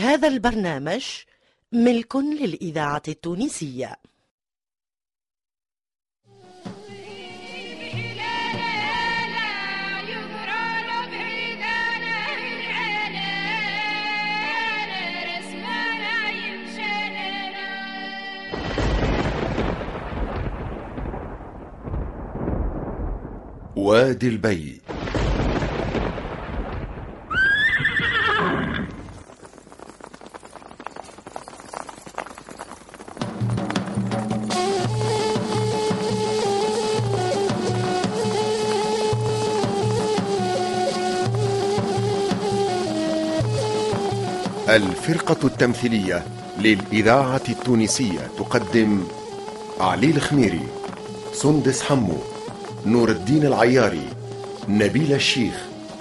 هذا البرنامج ملك للإذاعة التونسية. وادي البي. الفرقة التمثيلية للإذاعة التونسية تقدم علي الخميري سندس حمو نور الدين العياري نبيل الشيخ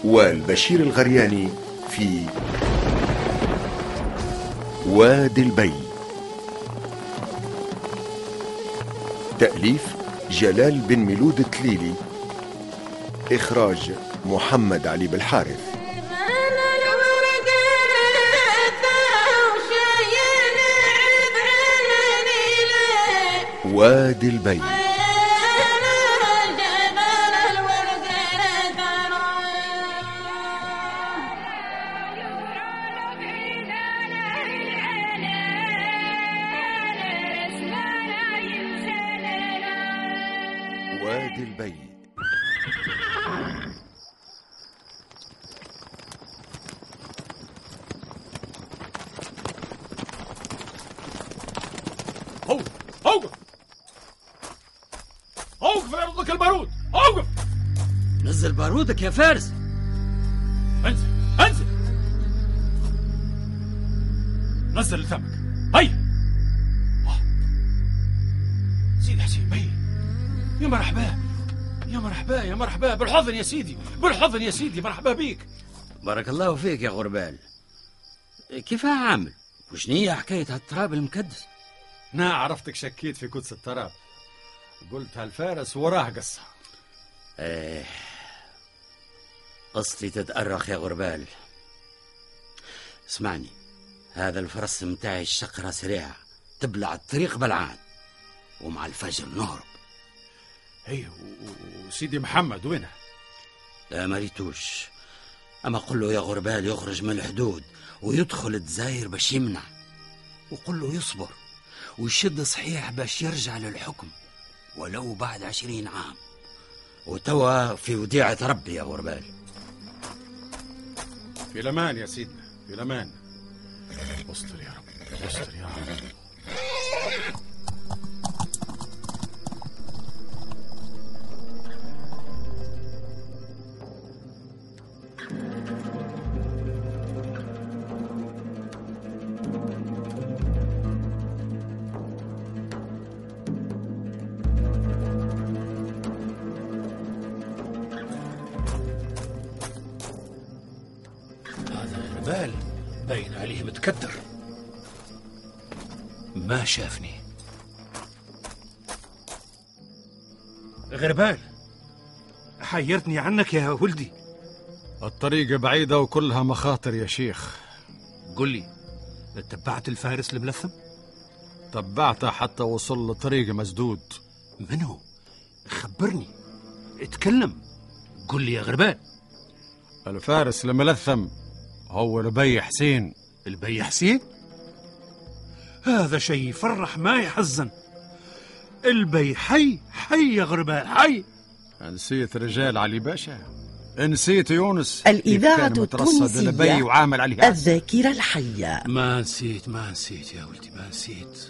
والبشير الغرياني في وادي البي. تأليف جلال بن ميلود التليلي إخراج محمد علي بالحارث. وادي البي يا فارس. انزل انزل. نزل لثمك هيا. سيدي حسين بي يا مرحبا. يا مرحبا يا مرحبا. بالحضن يا سيدي. بالحضن يا سيدي. مرحبا بيك. بارك الله فيك يا غربال. كيف عامل وشنية حكاية هالتراب المكدس؟ نا عرفتك شكيت في قدس التراب. قلت هالفارس وراه قصة. إيه. قصتي تتأرخ يا غربال. اسمعني هذا الفرس متاعي الشقرة سريعة تبلع الطريق بلعان ومع الفجر نهرب. اي و- و- وسيدي محمد وينه؟ لا ما ريتوش. أما قل له يا غربال يخرج من الحدود ويدخل الجزائر باش يمنع وقل له يصبر ويشد صحيح باش يرجع للحكم ولو بعد عشرين عام. وتوا في وديعة ربي يا غربال. في الامان يا سيدنا في الامان استر يا رب استر يا رب. غربال باين عليه متكدر. ما شافني. غربال حيرتني عنك يا ولدي. الطريقة بعيدة وكلها مخاطر يا شيخ. قل لي اتبعت الفارس الملثم؟ تبعته حتى وصل لطريق مسدود. من هو خبرني اتكلم. قل لي يا غربال. الفارس الملثم. هو البي حسين. البي حسين؟ هذا شيء يفرح ما يحزن. البي حي حي يا غربال حي. نسيت رجال علي باشا. نسيت يونس. الإذاعة التونسية البي وعامل عليه عز. الذاكرة الحية. ما نسيت ما نسيت يا ولدي ما نسيت.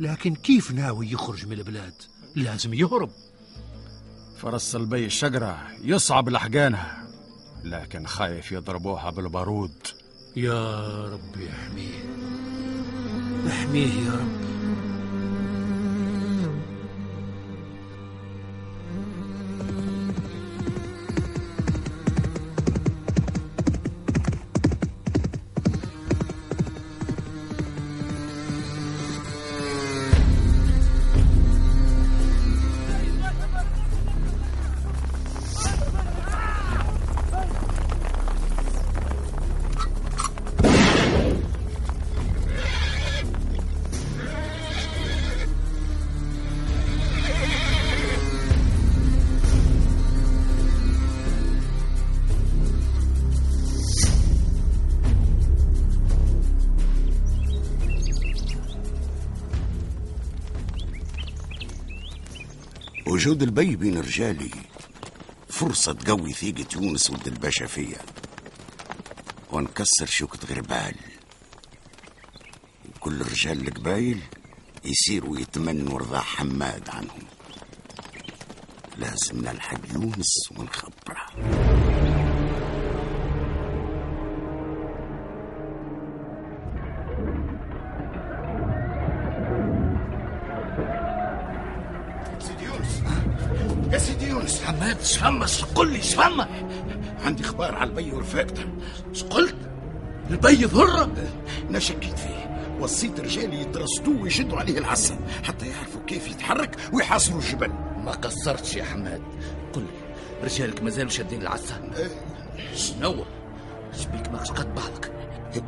لكن كيف ناوي يخرج من البلاد؟ لازم يهرب. فرس البي الشقرة يصعب لحقانها لكن خايف يضربوها بالبارود. يا رب يحميه احميه يا رب وجود البي بين رجالي فرصة تقوي ثقة يونس ولد الباشا فيا. ونكسر شوكة غربال. وكل رجال القبايل يسيروا يتمنوا رضا حماد عنهم. لازم نلحق يونس ونخبره. شفما قل لي شفما عندي أخبار على البي ورفاقته قلت البي ضرة أنا شكيت فيه. وصيت رجالي يترصدوه ويشدوا عليه العصا حتى يعرفوا كيف يتحرك ويحاصروا الجبل ما قصرتش يا حماد. قل لي رجالك مازالوا شادين العصا شنو؟ شبيك ماكش قد بعضك.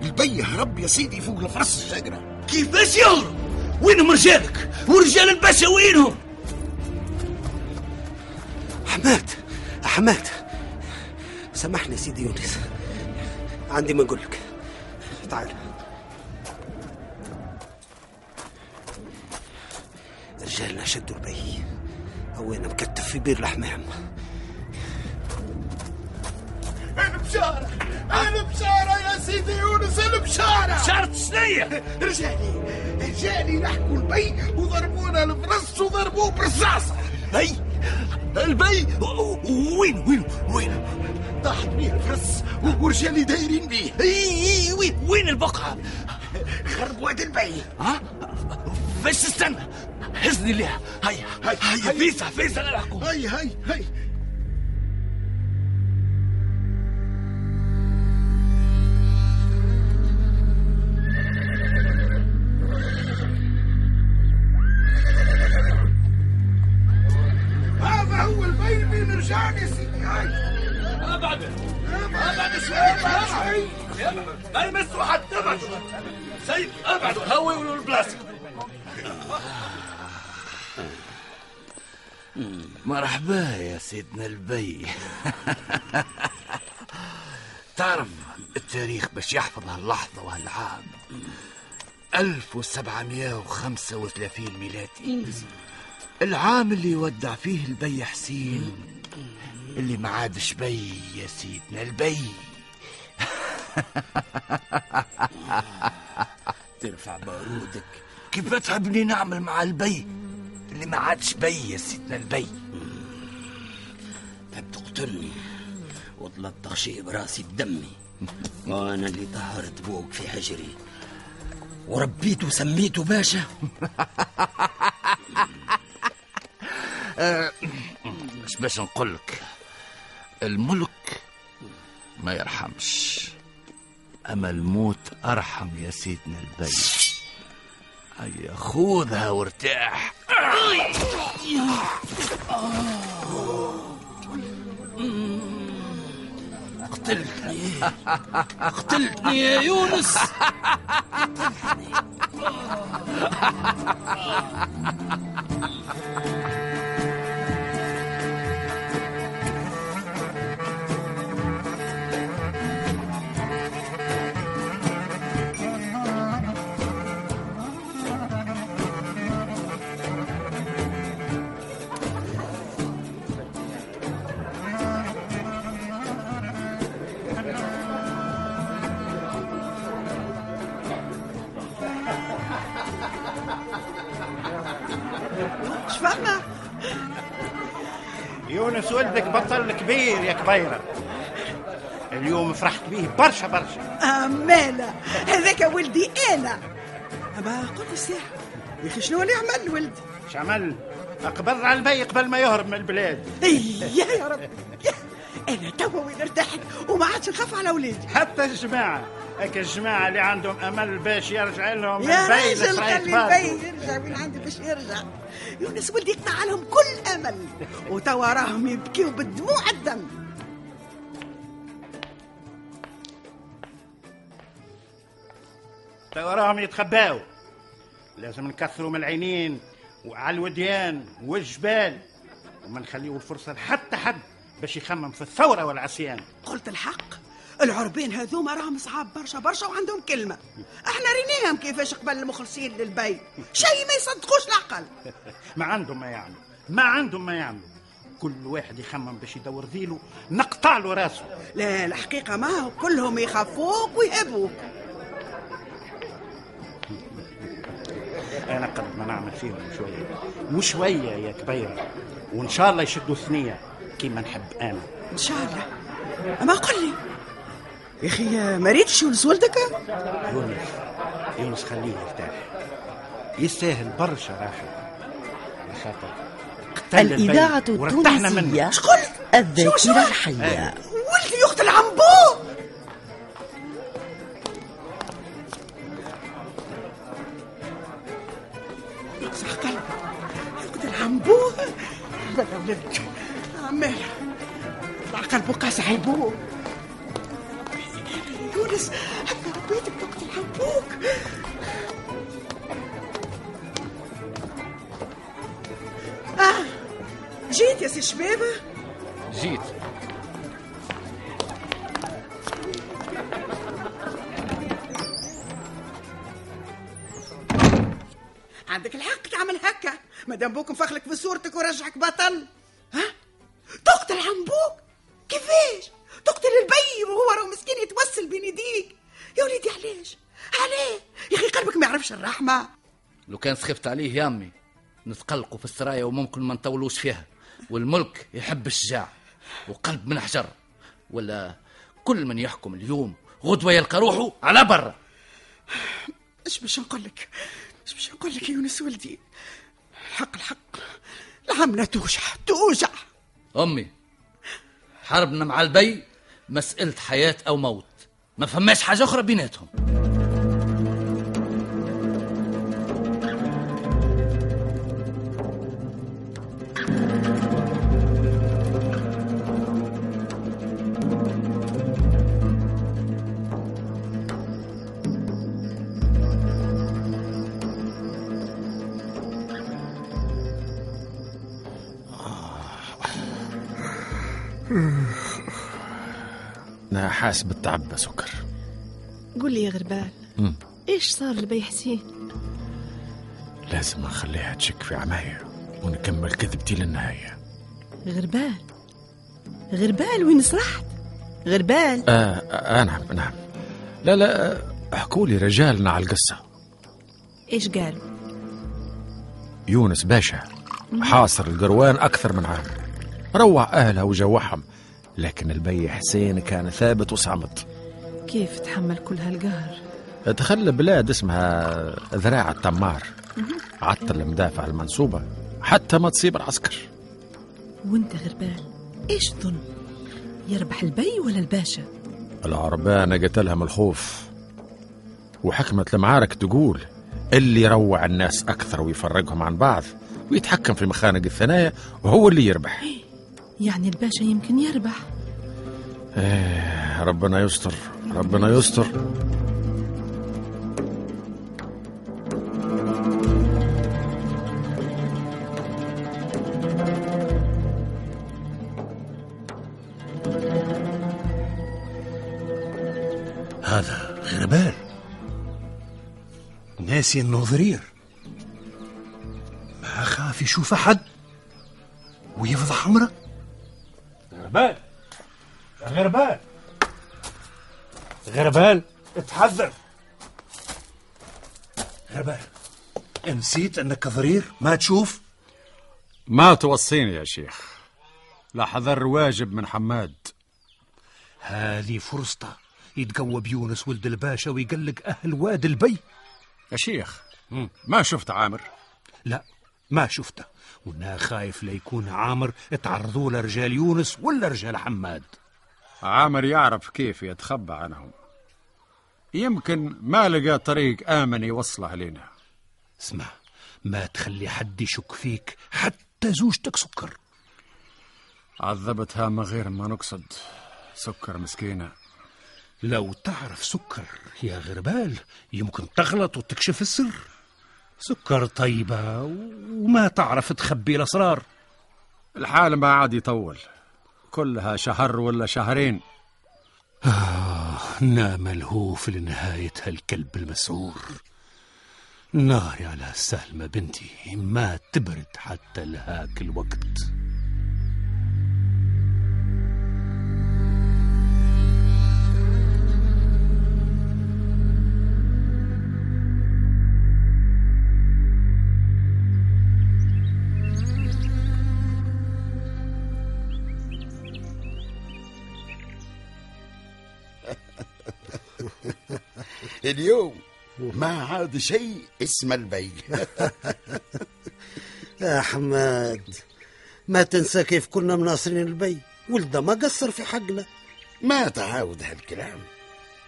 البي هرب يا سيدي فوق الفرس الشاقرة كيفاش يهرب؟ وينهم رجالك؟ ورجال الباشا وينهم حماد حماد سامحني سيدي يونس. عندي ما أقول لك تعال. رجالنا شدوا البي هوينا مكتف في بير الحمام البشارة البشارة يا سيدي يونس البشارة شرط شنية؟ رجالي رجالي لحقوا البي وضربونا الفرس وضربوه بالرصاصة البي البي؟ وين وين وين؟ طاحت بيه الفرس ورجالي دايرين بيه. وين وين البقعة؟ خرب واد البي. ها؟ بس استنى. هزني ليها. هيا هيا فيسع نلحقوا هاي هاي هاي هذا ابعد ابعد شوي ما يمسوا حد ابعد سيد ابعد هوي البلاصه مرحبا يا سيدنا البي. تعرف التاريخ باش يحفظ هاللحظة وهالعام. 1735 ميلادي. العام اللي ودع فيه البي حسين. اللي ما عادش بي يا سيدنا البي. ترفع بارودك. كيف تحبني نعمل مع البي؟ اللي ما عادش بي يا سيدنا البي. تحب تقتلني وتلطخ شيء براسي بدمي. وأنا اللي طهرت بوك في حجري. وربيته وسميته باشا. مش باش نقولك الملك ما يرحمش. أما الموت أرحم يا سيدنا البي. هيا خذها وارتاح. قتلتني. قتلتني يا يونس. شفنا يونس ولدك بطل كبير يا كبيرة. اليوم فرحت بيه برشا برشا. أمانة. هذاك ولدي أنا. أما قل لي الساعة يا أخي شنو اللي عمل ولدي شمل اقبض على البي قبل ما يهرب من البلاد. يا يا ربي أنا توا وين ارتحت وما عادش نخاف على ولادي. حتى الجماعة. هيك الجماعة اللي عندهم أمل باش يرجع لهم يا البي راجل خلي. البي يرجع وين عندي باش يرجع؟ يونس ولدي قطع لهم كل أمل. وتوا راهم يبكيوا بالدموع الدم. توا راهم يتخباو. لازم نكثروا من العينين وعلى الوديان والجبال. وما نخليو الفرصة لحتى حد باش يخمم في الثورة والعصيان. قلت الحق؟ العربين هذوما راهم صعاب برشا برشا وعندهم كلمة. إحنا ريناهم كيفاش قبل المخلصين للبي. شيء ما يصدقوش العقل. ما عندهم ما يعني ما عندهم ما يعملوا. كل واحد يخمم باش يدور ذيله نقطع له راسه. لا الحقيقة ما هو كلهم يخافوك ويهبوك أنا قد ما نعمل فيهم شوية. وشويه يا كبير وإن شاء الله يشدوا ثنيه كيما نحب أنا. إن شاء الله. أما قل لي. يا أخي ما ريتش يونس ولدك يونس يونس خليه يرتاح. يستاهل برشا راحة. على خاطر الإذاعة. التونسية الذاكرة الحية. ولدي يا أخت العنبو! يقصح قلبي يا أخت العنبو. بلا ولد. عمال. قلبه قاسح يونس هكا ربيتك أخت العنبوك آه جيت يا سي شبابة. جيت. عندك الحق تعمل هكا. مادام بوك مفخلك في صورتك ورجعك بطل. كان سخفت عليه يا امي نتقلقوا في السرايا وممكن ما نطولوش فيها. والملك يحب الشجاع وقلب من حجر. ولا كل من يحكم اليوم غدوة يلقى روحه على برا. إيش باش نقول لك؟ إيش باش نقول لك يا يونس ولدي؟ الحق الحق. العملة توجع توجع. أمي حربنا مع البي مسألة حياة أو موت. ما فماش حاجة أخرى بيناتهم. أنا حاسس بالتعب سكر. قول لي يا غربال مم. إيش صار لبي حسين؟ لازم نخليها تشك في عماية ونكمل كذبتي للنهاية. غربال غربال وين سرحت غربال. آه, آه نعم نعم. لا لا آه، احكوا لي رجالنا على القصة. إيش قالوا يونس باشا حاصر القروان أكثر من عام روع أهلها وجوعهم لكن البي حسين كان ثابت وصامت. كيف تحمل كل هالقهر؟ تخلى بلاد اسمها ذراع التمار. عطل المدافع المنصوبة حتى ما تصيب العسكر. وانت غربال إيش تظن؟ يربح البي ولا الباشا؟ العربانة قتلهم الخوف. وحكمة المعارك تقول اللي يروع الناس أكثر ويفرقهم عن بعض ويتحكم في مخانق الثنايا وهو اللي يربح. يعني الباشا يمكن يربح. إيه ربنا يستر ربنا يستر. هذا غربال ناسي النظرير ما خاف يشوف أحد ويفضح عمره غربال. غربال. غربال. اتحذر. غربال. نسيت أنك ضرير؟ ما تشوف؟ ما توصيني يا شيخ. لحذر واجب من حماد. هذه فرصته يتقوى بيونس ولد الباشا ويقلق أهل واد البي. يا شيخ ما شفت عامر؟ لا. ما شفته وأنا خايف لا يكون عامر تعرضوا له رجال يونس ولا رجال حماد. عامر يعرف كيف يتخبى عنهم. يمكن ما لقى طريق آمن يوصله لنا. اسمع ما تخلي حد يشك فيك حتى زوجتك سكر. عذبتها من غير ما نقصد. سكر مسكينة. لو تعرف سكر يا غربال يمكن تغلط وتكشف السر. سكر طيبة وما تعرف تخبي الأسرار. الحال ما عاد يطول. كلها شهر ولا شهرين. آه نام ملهوف لنهاية هالكلب المسعور. ناري على سلمى بنتي ما تبرد حتى لهاك الوقت. اليوم ما عاد شيء اسمه البي يا حماد ما تنسى كيف كنا مناصرين البي. ولده ما قصر في حقنا. ما تعاود هالكلام.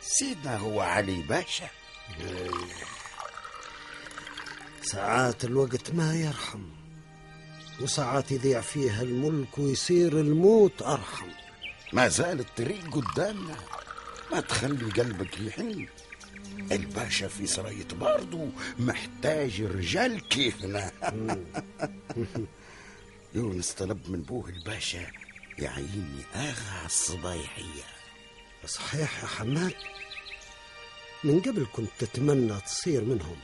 سيدنا هو علي باشا. ساعات الوقت ما يرحم وساعات يضيع فيها الملك ويصير الموت أرحم. ما زال الطريق قدامنا. ما تخلي قلبك يحن. الباشا في سراية برضو محتاج رجال كيفنا. يونس طلب من بوه الباشا يعيني آغا على الصبايحية صحيح يا حماد. من قبل كنت تتمنى تصير منهم.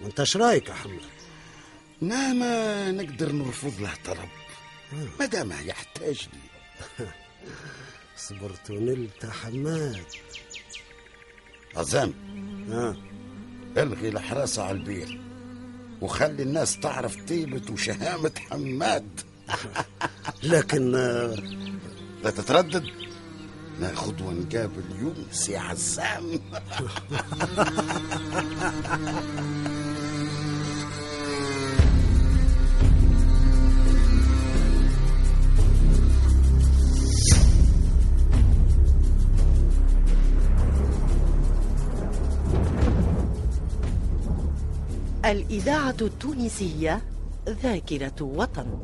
وانت إيش رايك يا حماد؟ لا ما نقدر نرفض له طلب. ما دام يحتاجني. صبرت ونلت يا حماد. عزام آه. ألغي الحراسة على البير وخلي الناس تعرف طيبة وشهامة حماد. لكن لا تتردد. ناخد ونقابل يونس يا عزام. الإذاعة التونسية ذاكرة وطن.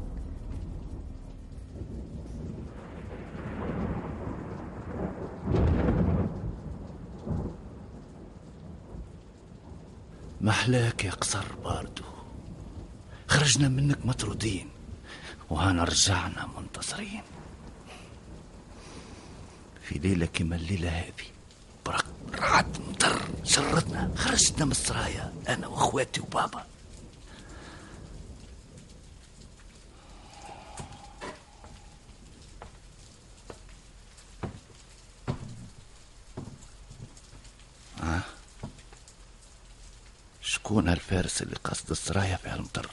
محلاك يا قصر باردو. خرجنا منك مطرودين وهانا رجعنا منتصرين. في ليلة كما الليلة هذه رعد مطر شردنا خرجنا من السرايا. أنا وأخواتي وبابا. شكون هالفارس اللي قصد السرايا في هالمطر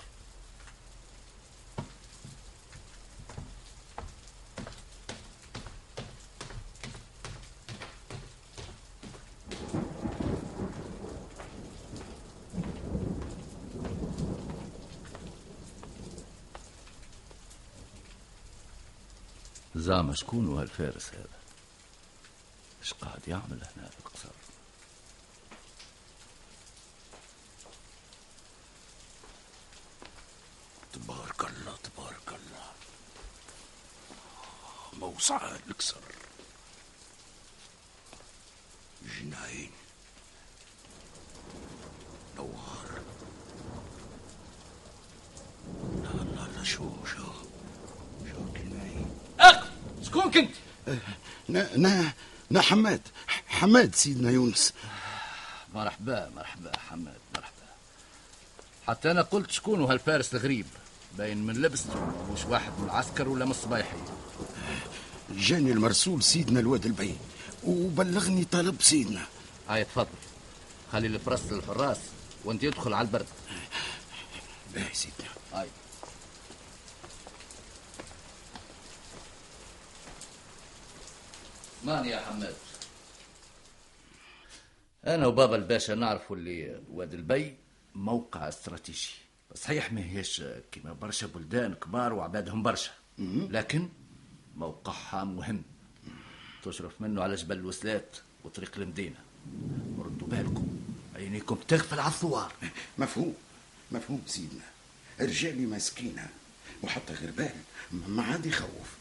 هو هالفارس هذا. إيش قاعد يعمل هنا في القصر؟ تبارك الله تبارك الله. موسع الكسر جناين نوار لا لا لا شو شو شو جناين اقف شكون كنت نا نا حماد. حماد سيدنا يونس. مرحبا مرحبا حماد مرحبا. حتى أنا قلت شكون هالفارس الغريب؟ باين من لبسته مش واحد من العسكر ولا من الصبايحي؟ جاني المرسول سيدنا لواد الباي. وبلغني طلب سيدنا. هاي تفضل. خلي الفرس للفراس وانت يدخل على البرد. باهي سيدنا. هاي. ماني يا حماد؟ أنا وبابا الباشا نعرفوا اللي واد البي موقع استراتيجي. صحيح ما هيش كما برشا بلدان كبار وعبادهم برشا. لكن موقعها مهم. تشرف منه على جبل الوسلات وطريق المدينة. ردوا بالكم. عينيكم تغفل على الثوار. مفهوم. مفهوم سيدنا. رجالي ماسكينها. وحتى غربال ما عاد يخوف.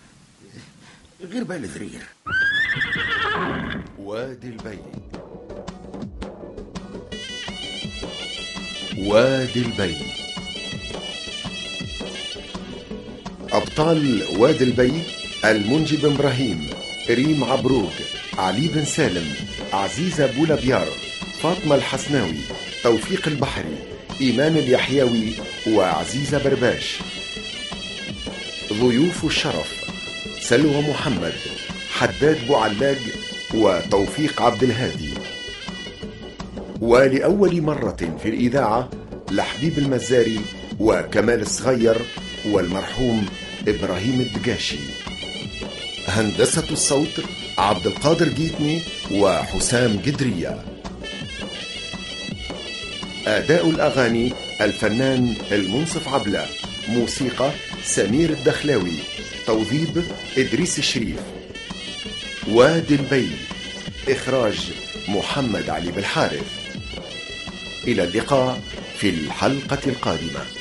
غربال ذرير وادي الباي وادي الباي أبطال وادي البي المنجي بن إبراهيم ريم عبروك علي بن سالم عزيزة بولابيار فاطمة الحسناوي توفيق البحري إيمان اليحيوي وعزيزة برباش. ضيوف الشرف سلوى محمد حداد بوعلاج وتوفيق عبد الهادي. ولأول مرة في الإذاعة لحبيب المزاري وكمال الصغير والمرحوم إبراهيم الدقاشي. هندسة الصوت عبد القادر جيتني وحسام جدرية أداء الأغاني الفنان المنصف عبلة. موسيقى سمير الدخلاوي. توظيب إدريس الشريف. وادي البي إخراج محمد علي بالحارث. إلى اللقاء في الحلقة القادمة.